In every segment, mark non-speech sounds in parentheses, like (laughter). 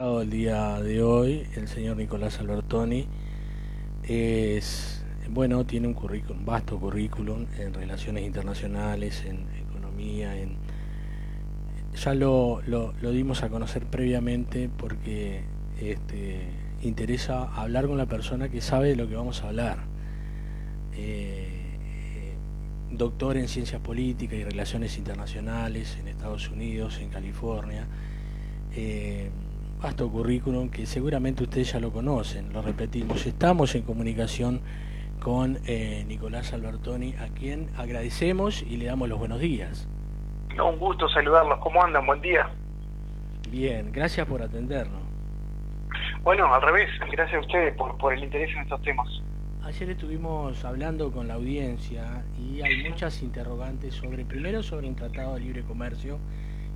El día de hoy, el señor Nicolás Albertoni es, bueno, tiene un currículum, vasto currículum en relaciones internacionales, en economía, en ya lo, lo, dimos a conocer previamente porque este, interesa hablar con la persona que sabe de lo que vamos a hablar. Eh, doctor en ciencias políticas y relaciones internacionales en Estados Unidos, en California. Eh, vasto currículum que seguramente ustedes ya lo conocen, lo repetimos. Estamos en comunicación con eh, Nicolás Albertoni, a quien agradecemos y le damos los buenos días. un gusto saludarlos. ¿Cómo andan? Buen día. Bien, gracias por atendernos. Bueno, al revés, gracias a ustedes por, por el interés en estos temas. Ayer estuvimos hablando con la audiencia y hay muchas interrogantes sobre, primero sobre un tratado de libre comercio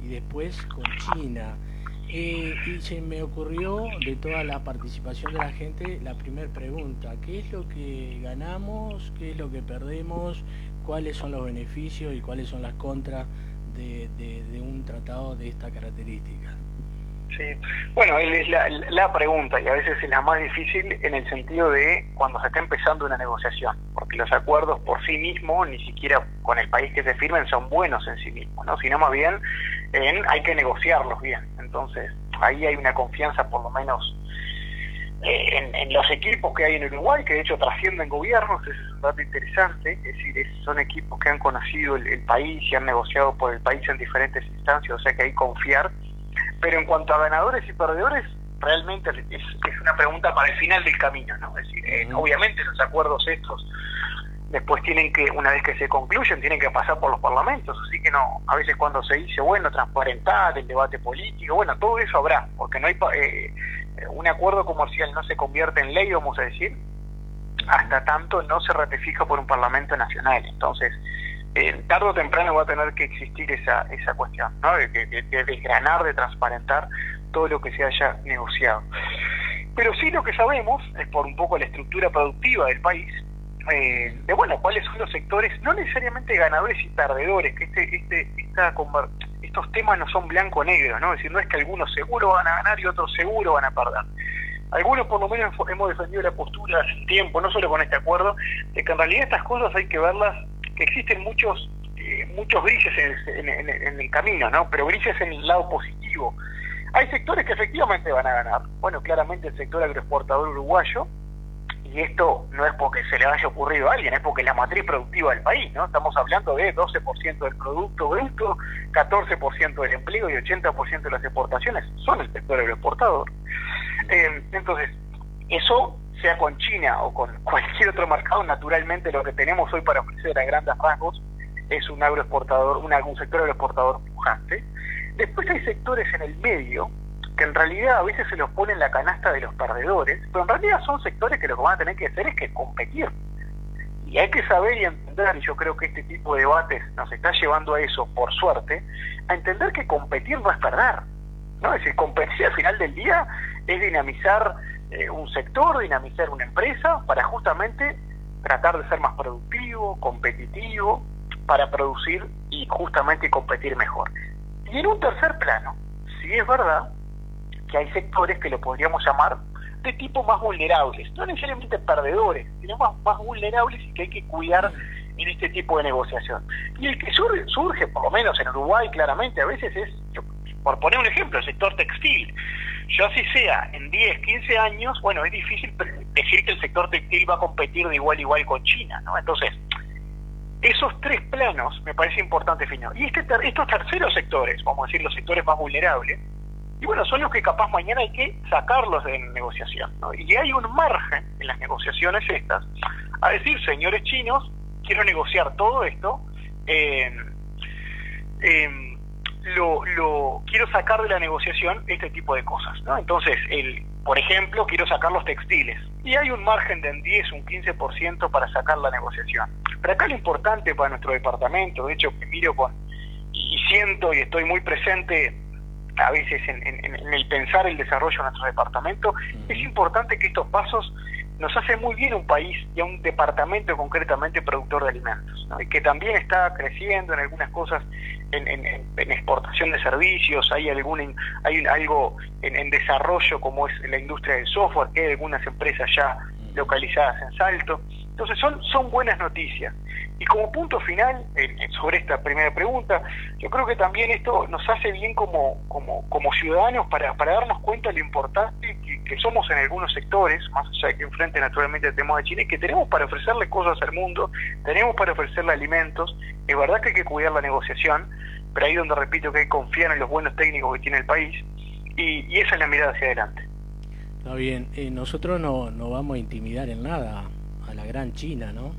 y después con China. Eh, y se me ocurrió de toda la participación de la gente la primera pregunta, ¿qué es lo que ganamos? ¿Qué es lo que perdemos? ¿Cuáles son los beneficios y cuáles son las contras de, un tratado de esta característica? Sí, bueno, es la, la, pregunta y a veces es la más difícil en el sentido de cuando se está empezando una negociación, porque los acuerdos por sí mismos, ni siquiera con el país que se firmen, son buenos en sí mismos, ¿no? sino más bien en, hay que negociarlos bien. Entonces, ahí hay una confianza por lo menos eh, en, los equipos que hay en Uruguay, que de hecho trascienden gobiernos, ese es un dato interesante, es decir, son equipos que han conocido el, país y han negociado por el país en diferentes instancias, o sea que hay confiar. Pero en cuanto a ganadores y perdedores, realmente es, una pregunta para el final del camino, ¿no? Es decir, eh, obviamente los acuerdos estos después tienen que, una vez que se concluyen, tienen que pasar por los parlamentos, así que no, a veces cuando se dice, bueno, transparentar el debate político, bueno, todo eso habrá, porque no hay, eh, un acuerdo comercial no se convierte en ley, vamos a decir, hasta tanto no se ratifica por un parlamento nacional, entonces, eh, tarde o temprano va a tener que existir esa, esa cuestión, ¿no? De, de, de desgranar, de transparentar todo lo que se haya negociado. Pero sí lo que sabemos es por un poco la estructura productiva del país, eh, de bueno cuáles son los sectores no necesariamente ganadores y perdedores que este este esta, estos temas no son blanco negro no es decir no es que algunos seguro van a ganar y otros seguro van a perder. Algunos por lo menos hemos defendido la postura hace tiempo no solo con este acuerdo de que en realidad estas cosas hay que verlas que existen muchos eh, muchos grises en, en, el camino no pero grises en el lado positivo. Hay sectores que efectivamente van a ganar. Bueno claramente el sector agroexportador uruguayo y esto no es porque se le haya ocurrido a alguien, es porque la matriz productiva del país, ¿no? Estamos hablando de 12% del Producto Bruto, 14% del empleo y 80% de las exportaciones son el sector agroexportador. Eh, entonces, eso, sea con China o con (laughs) cualquier otro mercado, naturalmente lo que tenemos hoy para ofrecer a grandes rasgos es un agroexportador, un sector agroexportador pujante. Después hay sectores en el medio que en realidad a veces se los pone en la canasta de los perdedores, pero en realidad son sectores que lo que van a tener que hacer es que competir. Y hay que saber y entender, y yo creo que este tipo de debates nos está llevando a eso, por suerte, a entender que competir no es perder. ¿no? Es decir, competir al final del día es dinamizar eh, un sector, dinamizar una empresa, para justamente tratar de ser más productivo, competitivo, para producir y justamente competir mejor. Y en un tercer plano, si es verdad que hay sectores que lo podríamos llamar de tipo más vulnerables, no necesariamente perdedores, sino más, vulnerables y que hay que cuidar en este tipo de negociación. Y el que surge, surge, por lo menos en Uruguay claramente, a veces es, por poner un ejemplo, el sector textil. Yo así sea, en 10, 15 años, bueno, es difícil decir que el sector textil va a competir de igual a igual con China, ¿no? Entonces, esos tres planos me parece importante definir. Y este, estos terceros sectores, vamos a decir los sectores más vulnerables, y bueno, son los que capaz mañana hay que sacarlos de negociación. ¿no? Y hay un margen en las negociaciones estas a decir, señores chinos, quiero negociar todo esto, eh, lo, lo, quiero sacar de la negociación este tipo de cosas. ¿no? Entonces, el, por ejemplo, quiero sacar los textiles. Y hay un margen de un 10, un 15% para sacar la negociación. Pero acá lo importante para nuestro departamento, de hecho, que miro con, y siento y estoy muy presente a veces en, el pensar el desarrollo de nuestro departamento, es importante que estos pasos nos hacen muy bien un país y a un departamento concretamente productor de alimentos, y que también está creciendo en algunas cosas en, exportación de servicios, hay algún hay algo en, desarrollo como es la industria del software, que hay algunas empresas ya localizadas en Salto. Entonces son, son buenas noticias. Y como punto final, sobre esta primera pregunta, yo creo que también esto nos hace bien como, como, como ciudadanos para, para darnos cuenta de lo importante que, somos en algunos sectores, más allá de que enfrente naturalmente tema de Chile, que tenemos para ofrecerle cosas al mundo, tenemos para ofrecerle alimentos, es verdad que hay que cuidar la negociación, pero ahí donde repito que hay que confiar en los buenos técnicos que tiene el país, y, y esa es la mirada hacia adelante. Está bien, eh, nosotros no, no vamos a intimidar en nada a la gran China, ¿no?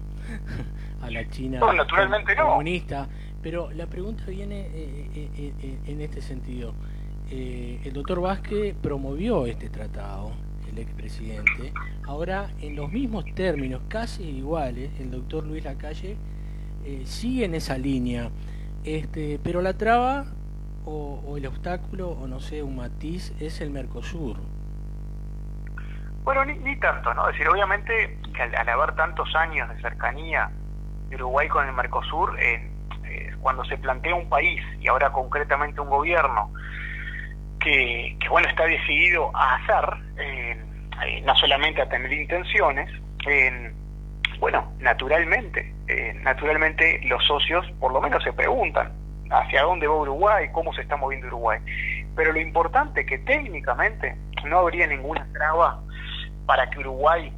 (laughs) a la China naturalmente comunista. Pero la pregunta viene eh, eh, eh, en este sentido. el doctor Vázquez promovió este tratado, el expresidente. Ahora, en los mismos términos, casi iguales, el doctor Luis Lacalle sigue en esa línea. Este, pero la traba o, el obstáculo, o no sé, un matiz, es el Mercosur. Bueno, ni, tanto, ¿no? Es decir, obviamente que al, haber tantos años de cercanía de Uruguay con el Mercosur, eh, cuando se plantea un país y ahora concretamente un gobierno que, bueno, está decidido a hacer, eh, no solamente a tener intenciones, bueno, naturalmente, eh, naturalmente los socios por lo menos se preguntan hacia dónde va Uruguay, cómo se está moviendo Uruguay. Pero lo importante es que técnicamente no habría ninguna traba para que Uruguay,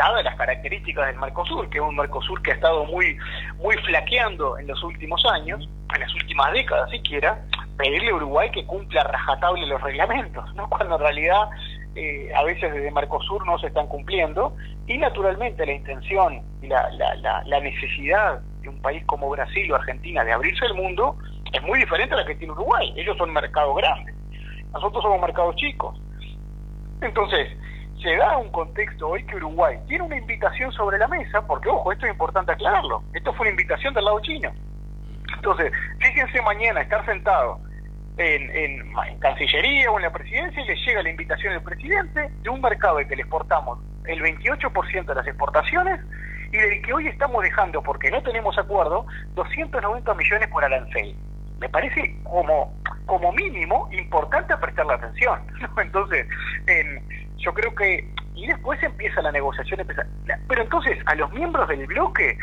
dadas las características del Mercosur, que es un Mercosur que ha estado muy, muy flaqueando en los últimos años, en las últimas décadas siquiera, pedirle a Uruguay que cumpla rajatable los reglamentos, ¿no? (laughs) cuando en realidad eh, a veces desde Mercosur no se están cumpliendo, y naturalmente la intención y la, la, la, necesidad de un país como Brasil o Argentina de abrirse al mundo es muy diferente a la que tiene Uruguay. Ellos son mercados grandes, nosotros somos mercados chicos. Entonces, se da un contexto hoy que Uruguay tiene una invitación sobre la mesa, porque ojo, esto es importante aclararlo, esto fue una invitación del lado chino. Entonces, fíjense mañana estar sentado en, en, Cancillería o en la presidencia y le llega la invitación del presidente de un mercado en que le exportamos el 28% de las exportaciones y del que hoy estamos dejando, porque no tenemos acuerdo, 290 millones por arancel. Me parece como, como mínimo importante prestarle atención. Entonces, en, yo creo que y después empieza la negociación pero entonces a los miembros del bloque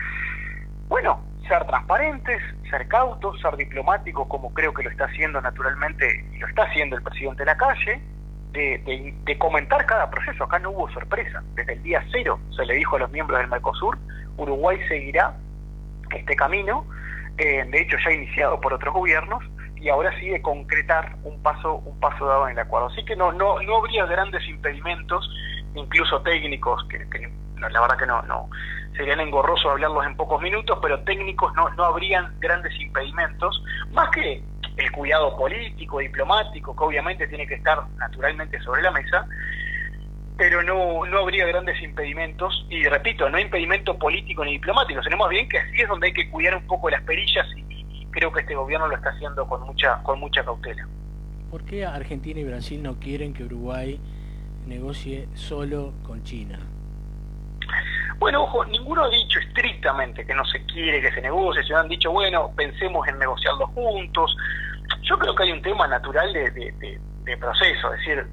bueno ser transparentes ser cautos ser diplomáticos como creo que lo está haciendo naturalmente lo está haciendo el presidente de la calle de, de, comentar cada proceso. Acá no hubo sorpresa. Desde el día cero se le dijo a los miembros del Mercosur Uruguay seguirá este camino. Eh, de hecho ya iniciado por otros gobiernos y ahora sí de concretar un paso un paso dado en el acuerdo. Así que no no no habría grandes impedimentos, incluso técnicos, que, la verdad que no no serían engorroso hablarlos en pocos minutos, pero técnicos no no habrían grandes impedimentos, más que el cuidado político, diplomático, que obviamente tiene que estar naturalmente sobre la mesa, pero no, no habría grandes impedimentos, y repito, no impedimento político ni diplomático, tenemos bien que así es donde hay que cuidar un poco las perillas y, creo que este gobierno lo está haciendo con mucha, con mucha cautela. ¿Por qué Argentina y Brasil no quieren que Uruguay negocie solo con China? Bueno, ojo, ninguno ha dicho estrictamente que no se quiere que se negocie, se han dicho, bueno, pensemos en negociarlo juntos. Yo creo que hay un tema natural de, de, proceso, es decir,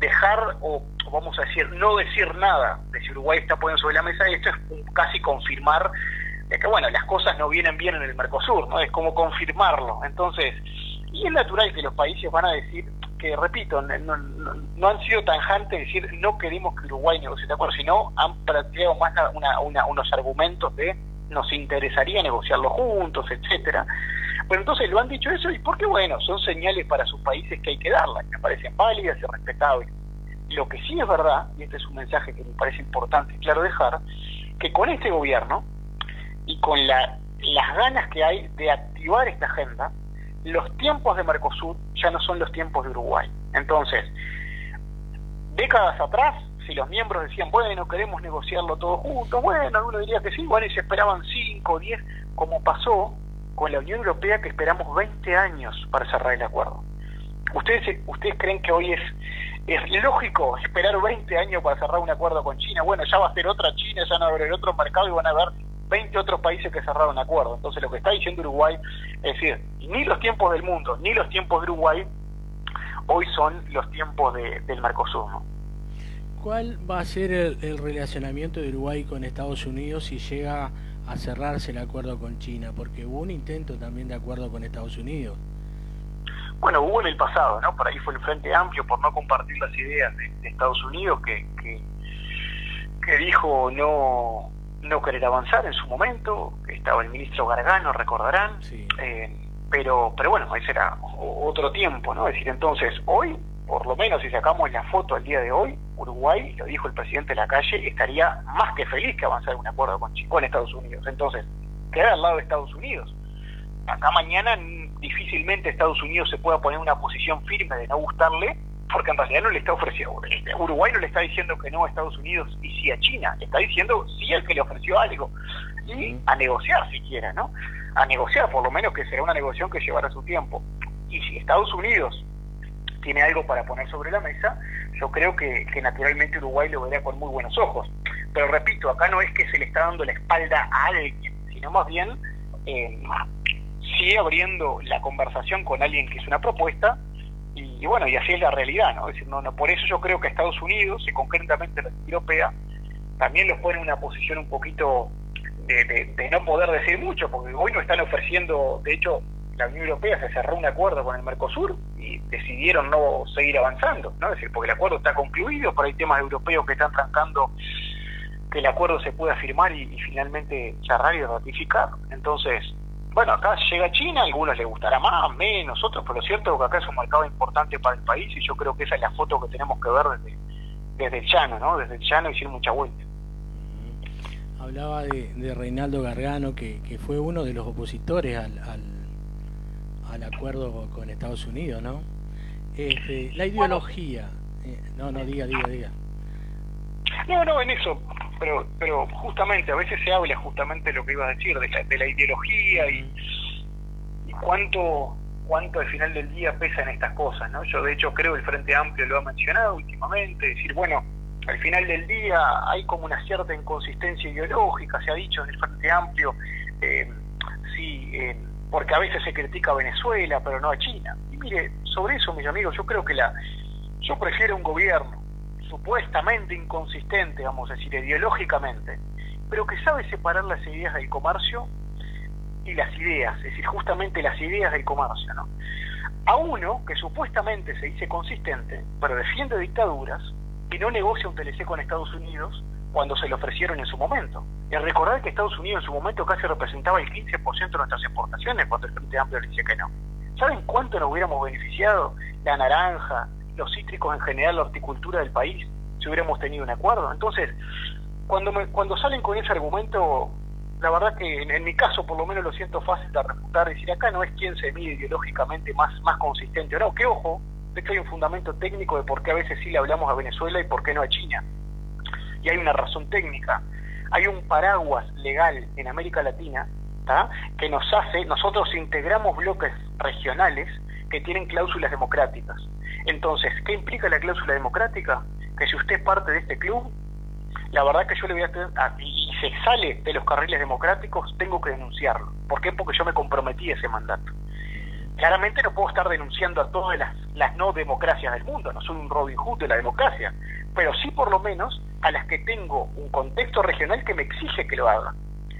dejar o vamos a decir, no decir nada de si Uruguay está poniendo sobre la mesa, esto es casi confirmar que bueno, las cosas no vienen bien en el Mercosur, ¿no? Es como confirmarlo. Entonces, y es natural que los países van a decir que, repito, no, han sido tanjantes decir no queremos que Uruguay negocie de acuerdo, sino han planteado más una, unos argumentos de nos interesaría negociarlo juntos, etcétera. Pero entonces lo han dicho eso y porque bueno, son señales para sus países que hay que darlas, me parecen válidas y respetables. Lo que sí es verdad, y este es un mensaje que me parece importante y claro dejar, que con este gobierno y con la, las ganas que hay de activar esta agenda, los tiempos de Mercosur ya no son los tiempos de Uruguay. Entonces, décadas atrás, si los miembros decían, bueno, queremos negociarlo todo juntos, bueno, uno diría que sí, bueno, y se esperaban 5 o 10, como pasó con la Unión Europea, que esperamos 20 años para cerrar el acuerdo. ¿Ustedes, ustedes creen que hoy es, es lógico esperar 20 años para cerrar un acuerdo con China? Bueno, ya va a ser otra China, ya no va a haber otro mercado y van a haber 20 otros países que cerraron acuerdos. Entonces lo que está diciendo Uruguay es decir, ni los tiempos del mundo, ni los tiempos de Uruguay hoy son los tiempos del Mercosur. ¿Cuál va a ser el, relacionamiento de Uruguay con Estados Unidos si llega a cerrarse el acuerdo con China? Porque hubo un intento también de acuerdo con Estados Unidos. Bueno, hubo en el pasado, ¿no? Por ahí fue el Frente Amplio por no compartir las ideas de, Estados Unidos que, que, dijo no no querer avanzar en su momento. Estaba el ministro Gargano, recordarán. Eh, pero, pero bueno, ese era otro tiempo, ¿no? Es decir, entonces, hoy por lo menos si sacamos la foto al día de hoy, Uruguay, lo dijo el presidente de la calle, estaría más que feliz que avanzar un acuerdo con, con Estados Unidos. Entonces, queda al lado de Estados Unidos. Acá mañana difícilmente Estados Unidos se pueda poner en una posición firme de no gustarle, porque en realidad no le está ofreciendo, Uruguay no le está diciendo que no a Estados Unidos y sí a China, le está diciendo sí al que le ofreció algo, y a negociar siquiera, ¿no? A negociar, por lo menos que será una negociación que llevará su tiempo. Y si Estados Unidos tiene algo para poner sobre la mesa, yo creo que, naturalmente Uruguay lo verá con muy buenos ojos. Pero repito, acá no es que se le está dando la espalda a alguien, sino más bien eh, sigue abriendo la conversación con alguien que es una propuesta y, bueno, y así es la realidad, ¿no? Es decir, no, no, por eso yo creo que Estados Unidos y concretamente la Unión Europea también los pone en una posición un poquito de, de, no poder decir mucho, porque hoy no están ofreciendo, de hecho, la Unión Europea se cerró un acuerdo con el Mercosur y decidieron no seguir avanzando, ¿no? Es decir, porque el acuerdo está concluido, pero hay temas europeos que están trancando que el acuerdo se pueda firmar y, finalmente cerrar y ratificar. Entonces, bueno, acá llega China, a algunos les gustará más, menos, otros, pero lo cierto es que acá es un mercado importante para el país y yo creo que esa es la foto que tenemos que ver desde, desde el llano, ¿no? Desde el llano y sin mucha vuelta. Hablaba de, Reinaldo Gargano, que, que, fue uno de los opositores al al acuerdo con Estados Unidos, ¿no? Este, la ideología, eh, no, no, diga, diga, diga. No, no, en eso, pero pero justamente, a veces se habla justamente de lo que iba a decir, de la, de la ideología y, y cuánto cuánto al final del día pesan estas cosas, ¿no? Yo de hecho creo el Frente Amplio lo ha mencionado últimamente, decir, bueno, al final del día hay como una cierta inconsistencia ideológica, se ha dicho en el Frente Amplio, eh, sí, eh, porque a veces se critica a Venezuela, pero no a China. Y mire, sobre eso, mis amigos, yo creo que la yo prefiero un gobierno supuestamente inconsistente, vamos a decir, ideológicamente, pero que sabe separar las ideas del comercio y las ideas, es decir, justamente las ideas del comercio, ¿no? A uno que supuestamente se dice consistente, pero defiende dictaduras y no negocia un TLC con Estados Unidos cuando se le ofrecieron en su momento. Y recordar que Estados Unidos en su momento casi representaba el 15% de nuestras exportaciones cuando el Frente Amplio le decía que no. ¿Saben cuánto nos hubiéramos beneficiado la naranja, los cítricos en general, la horticultura del país, si hubiéramos tenido un acuerdo? Entonces, cuando, me, cuando salen con ese argumento, la verdad que en, mi caso por lo menos lo siento fácil de refutar, decir acá no es quien se mide ideológicamente más, más consistente o no, que ojo, de que hay un fundamento técnico de por qué a veces sí le hablamos a Venezuela y por qué no a China y hay una razón técnica. Hay un paraguas legal en América Latina que nos hace, nosotros integramos bloques regionales que tienen cláusulas democráticas. Entonces, ¿qué implica la cláusula democrática? Que si usted parte de este club, la verdad que yo le voy a tener, ah, y se sale de los carriles democráticos, tengo que denunciarlo. ¿Por qué? Porque yo me comprometí a ese mandato. Claramente no puedo estar denunciando a todas las, las no democracias del mundo, no soy un Robin Hood de la democracia, pero sí por lo menos a las que tengo un contexto regional que me exige que lo haga.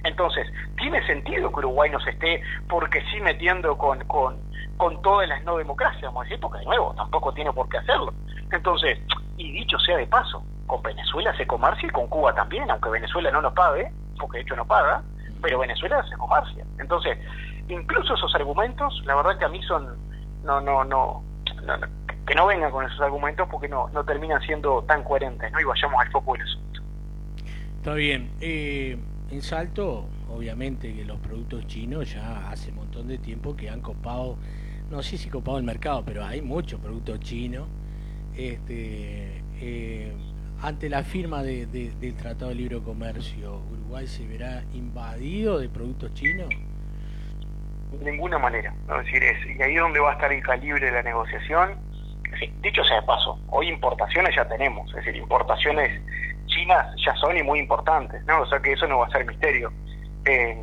Entonces, ¿tiene sentido que Uruguay nos esté porque sí metiendo con, con, con todas las no democracias? Vamos a decir, porque de nuevo, tampoco tiene por qué hacerlo. Entonces, y dicho sea de paso, con Venezuela se comercia y con Cuba también, aunque Venezuela no nos pague, porque de hecho no paga, pero Venezuela se comercia. Entonces, incluso esos argumentos, la verdad que a mí son, no, no, no, no que no vengan con esos argumentos porque no, no terminan siendo tan coherentes, ¿no? Y vayamos al foco del asunto. Está bien. Eh, en Salto, obviamente que los productos chinos ya hace un montón de tiempo que han copado, no sé si copado el mercado, pero hay muchos productos chinos. Este, eh, ante la firma de, del Tratado de Libre Comercio, ¿Uruguay se verá invadido de productos chinos? De ninguna manera. Es decir, es, y ahí es donde va a estar el calibre de la negociación dicho sea de paso, hoy importaciones ya tenemos, es decir, importaciones ya son y muy importantes, ¿no? O sea que eso no va a ser misterio. Eh,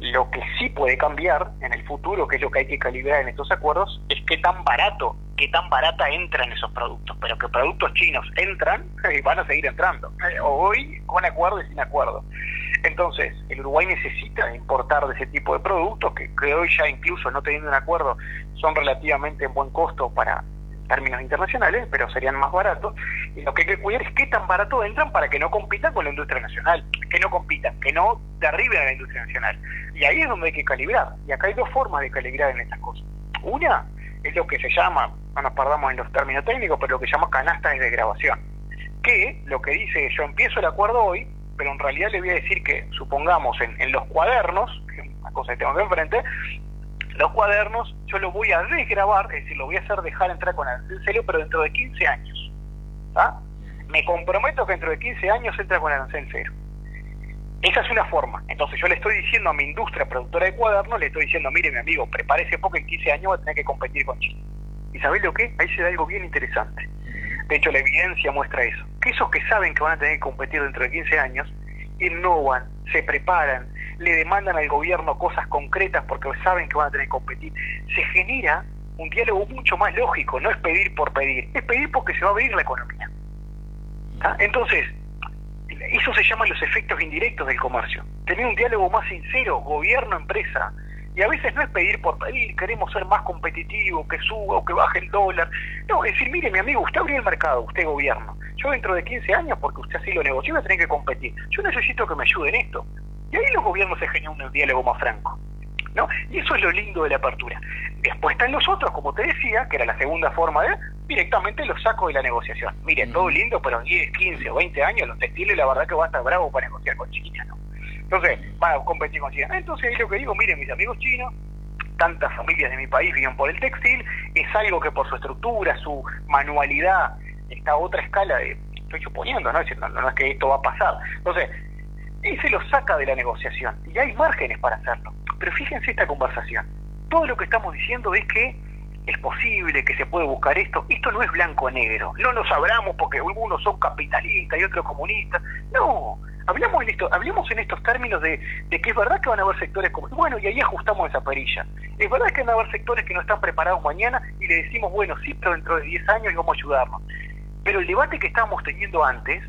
lo que sí puede cambiar en el futuro, que es lo que hay que calibrar en estos acuerdos, es qué tan barato, qué tan barata entran esos productos. Pero que productos chinos entran (laughs) y van a seguir entrando, eh, hoy con acuerdo y sin acuerdo. Entonces, el Uruguay necesita importar de ese tipo de productos que, que hoy ya incluso no teniendo un acuerdo son relativamente en buen costo para términos internacionales, pero serían más baratos. Y lo que hay que cuidar es qué tan barato entran para que no compitan con la industria nacional, que no compitan, que no derriben a la industria nacional. Y ahí es donde hay que calibrar. Y acá hay dos formas de calibrar en estas cosas. Una es lo que se llama, no nos perdamos en los términos técnicos, pero lo que se llama canastas de grabación. Que lo que dice, yo empiezo el acuerdo hoy, pero en realidad le voy a decir que, supongamos, en, en los cuadernos, que es una cosa que tengo que enfrente, los cuadernos yo lo voy a desgrabar, es decir, lo voy a hacer dejar entrar con arancel pero dentro de 15 años. Me comprometo que dentro de 15 años entra con arancel cero. Esa es una forma. Entonces yo le estoy diciendo a mi industria productora de cuadernos, le estoy diciendo, mire mi amigo, prepárese porque en 15 años va a tener que competir con China. ¿Y sabés lo que? Ahí se da algo bien interesante. De hecho, la evidencia muestra eso. Que esos que saben que van a tener que competir dentro de 15 años, innovan, se preparan, le demandan al gobierno cosas concretas porque saben que van a tener que competir, se genera un diálogo mucho más lógico, no es pedir por pedir, es pedir porque se va a abrir la economía. Entonces, eso se llaman los efectos indirectos del comercio. Tener un diálogo más sincero, gobierno-empresa, y a veces no es pedir por pedir, queremos ser más competitivos, que suba o que baje el dólar. No, es decir, mire mi amigo, usted abrió el mercado, usted gobierno. Yo dentro de 15 años, porque usted así lo negoció, voy a tener que competir. Yo necesito que me ayude en esto. Y ahí los gobiernos se generan un diálogo más franco. ¿no? Y eso es lo lindo de la apertura. Después están los otros, como te decía, que era la segunda forma de directamente los saco de la negociación. Mire, todo lindo, pero en 10, 15 o 20 años los textiles la verdad que va a estar bravo para negociar con China, ¿no? Entonces, van a competir con China. Entonces ahí lo que digo, miren mis amigos chinos, tantas familias de mi país viven por el textil, es algo que por su estructura, su manualidad, está a otra escala de, estoy suponiendo, ¿no? No, no es que esto va a pasar. Entonces, y se lo saca de la negociación. Y hay márgenes para hacerlo. Pero fíjense esta conversación. Todo lo que estamos diciendo es que es posible, que se puede buscar esto. Esto no es blanco-negro. No nos hablamos porque algunos son capitalistas y otros comunistas. No, hablamos en, esto, hablemos en estos términos de, de, que es verdad que van a haber sectores como... Bueno, y ahí ajustamos esa perilla. Es verdad que van a haber sectores que no están preparados mañana y le decimos, bueno, sí, pero dentro de 10 años vamos a ayudarnos. Pero el debate que estábamos teniendo antes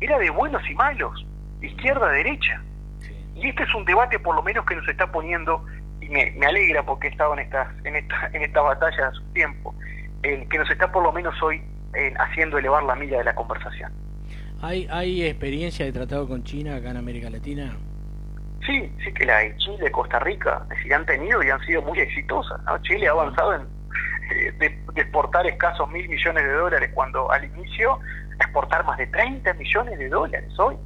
era de buenos y malos izquierda-derecha. Y este es un debate por lo menos que nos está poniendo, y me, alegra porque he estado en estas en esta, en esta batalla hace tiempo, que nos está por lo menos hoy haciendo elevar la milla de la conversación. ¿Hay, ¿Hay experiencia de tratado con China acá en América Latina? Sí, sí que la hay. Chile, Costa Rica, es decir, han tenido y han sido muy exitosas. Chile ha avanzado en eh, de, de, exportar escasos mil millones de dólares cuando al inicio exportar más de 30 millones de dólares hoy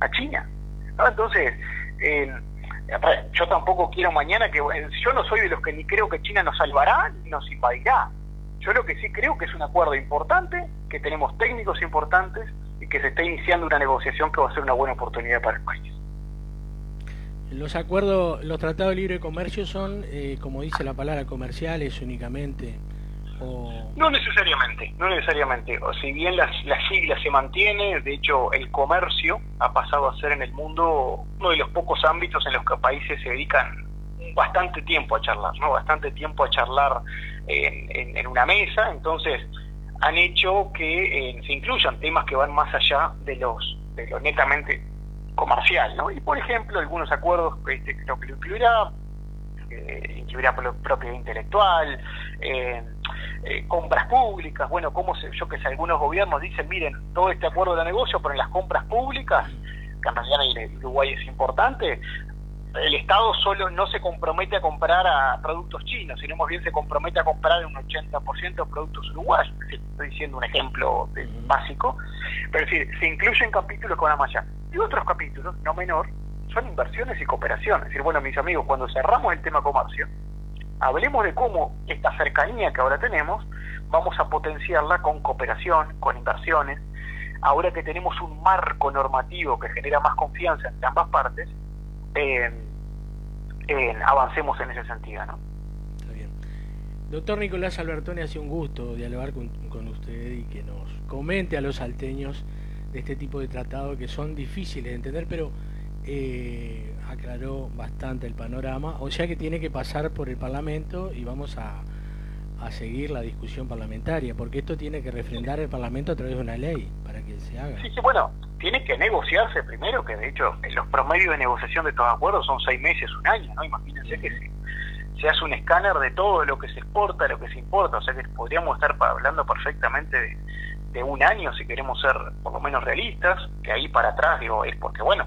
a China. Entonces, eh, yo tampoco quiero mañana que... Yo no soy de los que ni creo que China nos salvará ni nos invadirá. Yo lo que sí creo que es un acuerdo importante, que tenemos técnicos importantes y que se está iniciando una negociación que va a ser una buena oportunidad para el país. Los acuerdos, los tratados de libre comercio son, eh, como dice la palabra, comerciales únicamente. No necesariamente, no necesariamente. O si bien las, las siglas se mantiene, de hecho el comercio ha pasado a ser en el mundo uno de los pocos ámbitos en los que países se dedican bastante tiempo a charlar, ¿no? Bastante tiempo a charlar en, en, una mesa, entonces han hecho que eh, se incluyan temas que van más allá de los de lo netamente comercial, ¿no? Y por ejemplo, algunos acuerdos, este, creo que lo incluirá, eh, incluirá propiedad intelectual, eh, eh, compras públicas, bueno, como yo que sé, algunos gobiernos dicen, miren, todo este acuerdo de negocio, pero en las compras públicas, que en realidad en Uruguay es importante, el Estado solo no se compromete a comprar a productos chinos, sino más bien se compromete a comprar un 80% de productos uruguayos. Estoy diciendo un ejemplo básico, pero es decir, se incluyen capítulos con Amaya. Y otros capítulos, no menor, son inversiones y cooperación. Es decir, bueno, mis amigos, cuando cerramos el tema comercio, hablemos de cómo esta cercanía que ahora tenemos vamos a potenciarla con cooperación, con inversiones. Ahora que tenemos un marco normativo que genera más confianza entre ambas partes, eh, avancemos en ese sentido. ¿no? Está bien. Doctor Nicolás Albertoni, ha sido un gusto dialogar con, con usted y que nos comente a los salteños de este tipo de tratados que son difíciles de entender, pero eh, aclaró bastante el panorama, o sea que tiene que pasar por el Parlamento y vamos a, a seguir la discusión parlamentaria, porque esto tiene que refrendar el Parlamento a través de una ley para que se haga. Sí, sí, bueno, tiene que negociarse primero, que de hecho los promedios de negociación de todos acuerdos son seis meses, un año, ¿no? Imagínense que se, se, hace un escáner de todo lo que se exporta, lo que se importa, o sea que podríamos estar hablando perfectamente de, de un año si queremos ser por lo menos realistas, que ahí para atrás digo, es porque bueno,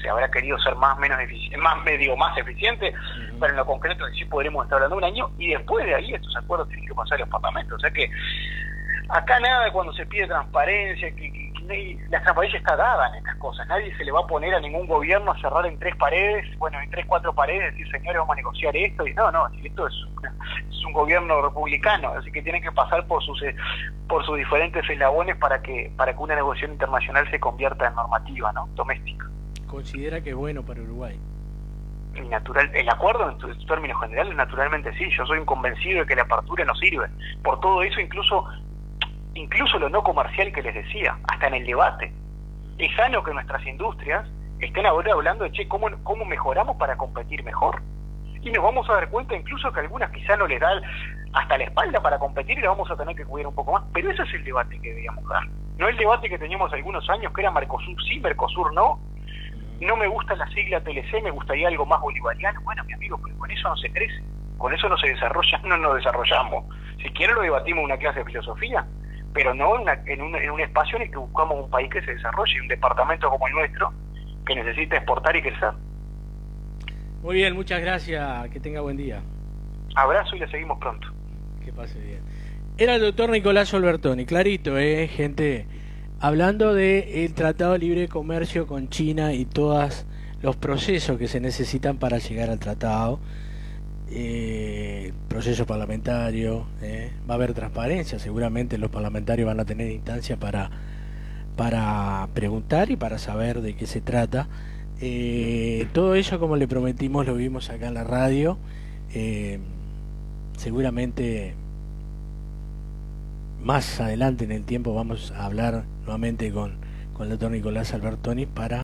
se, habrá querido ser más menos más medio más eficiente, pero en lo concreto sí podremos estar hablando de un año y después de ahí estos acuerdos tienen que pasar a los parlamentos, o sea que acá nada cuando se pide transparencia, que, que, que, la transparencia está dada en estas cosas, nadie se le va a poner a ningún gobierno a cerrar en tres paredes, bueno, en tres, cuatro paredes, decir señores vamos a negociar esto, y no, no, esto es, una, es un gobierno republicano, así que tienen que pasar por sus por sus diferentes eslabones para que para que una negociación internacional se convierta en normativa, ¿no? doméstica. ¿Considera que es bueno para Uruguay? el acuerdo en términos generales naturalmente sí yo soy un convencido de que la apertura no sirve por todo eso incluso incluso lo no comercial que les decía, hasta en el debate. Es sano que nuestras industrias estén ahora hablando de, che, ¿cómo, cómo mejoramos para competir mejor? Y nos vamos a dar cuenta incluso que algunas quizá no les dan hasta la espalda para competir y la vamos a tener que cuidar un poco más. Pero ese es el debate que debíamos dar. No el debate que teníamos algunos años, que era Mercosur sí, Mercosur no. No me gusta la sigla TLC, me gustaría algo más bolivariano. Bueno, mi amigo, pero con eso no se crece. Con eso no se desarrolla, no nos desarrollamos. Si quiere lo debatimos en una clase de filosofía, pero no en, una, en, un, en, un, espacio en el que buscamos un país que se desarrolle, un departamento como el nuestro, que necesita exportar y crecer. Muy bien, muchas gracias, que tenga buen día. Abrazo y le seguimos pronto. Que pase bien. Era el doctor Nicolás Albertoni, clarito, eh, gente, hablando el Tratado de Libre Comercio con China y todos los procesos que se necesitan para llegar al tratado eh, proceso parlamentario, eh, va a haber transparencia, seguramente los parlamentarios van a tener instancia para, para preguntar y para saber de qué se trata. Eh, todo eso, como le prometimos, lo vimos acá en la radio. Eh, seguramente más adelante en el tiempo vamos a hablar nuevamente con, con el doctor Nicolás Albertoni para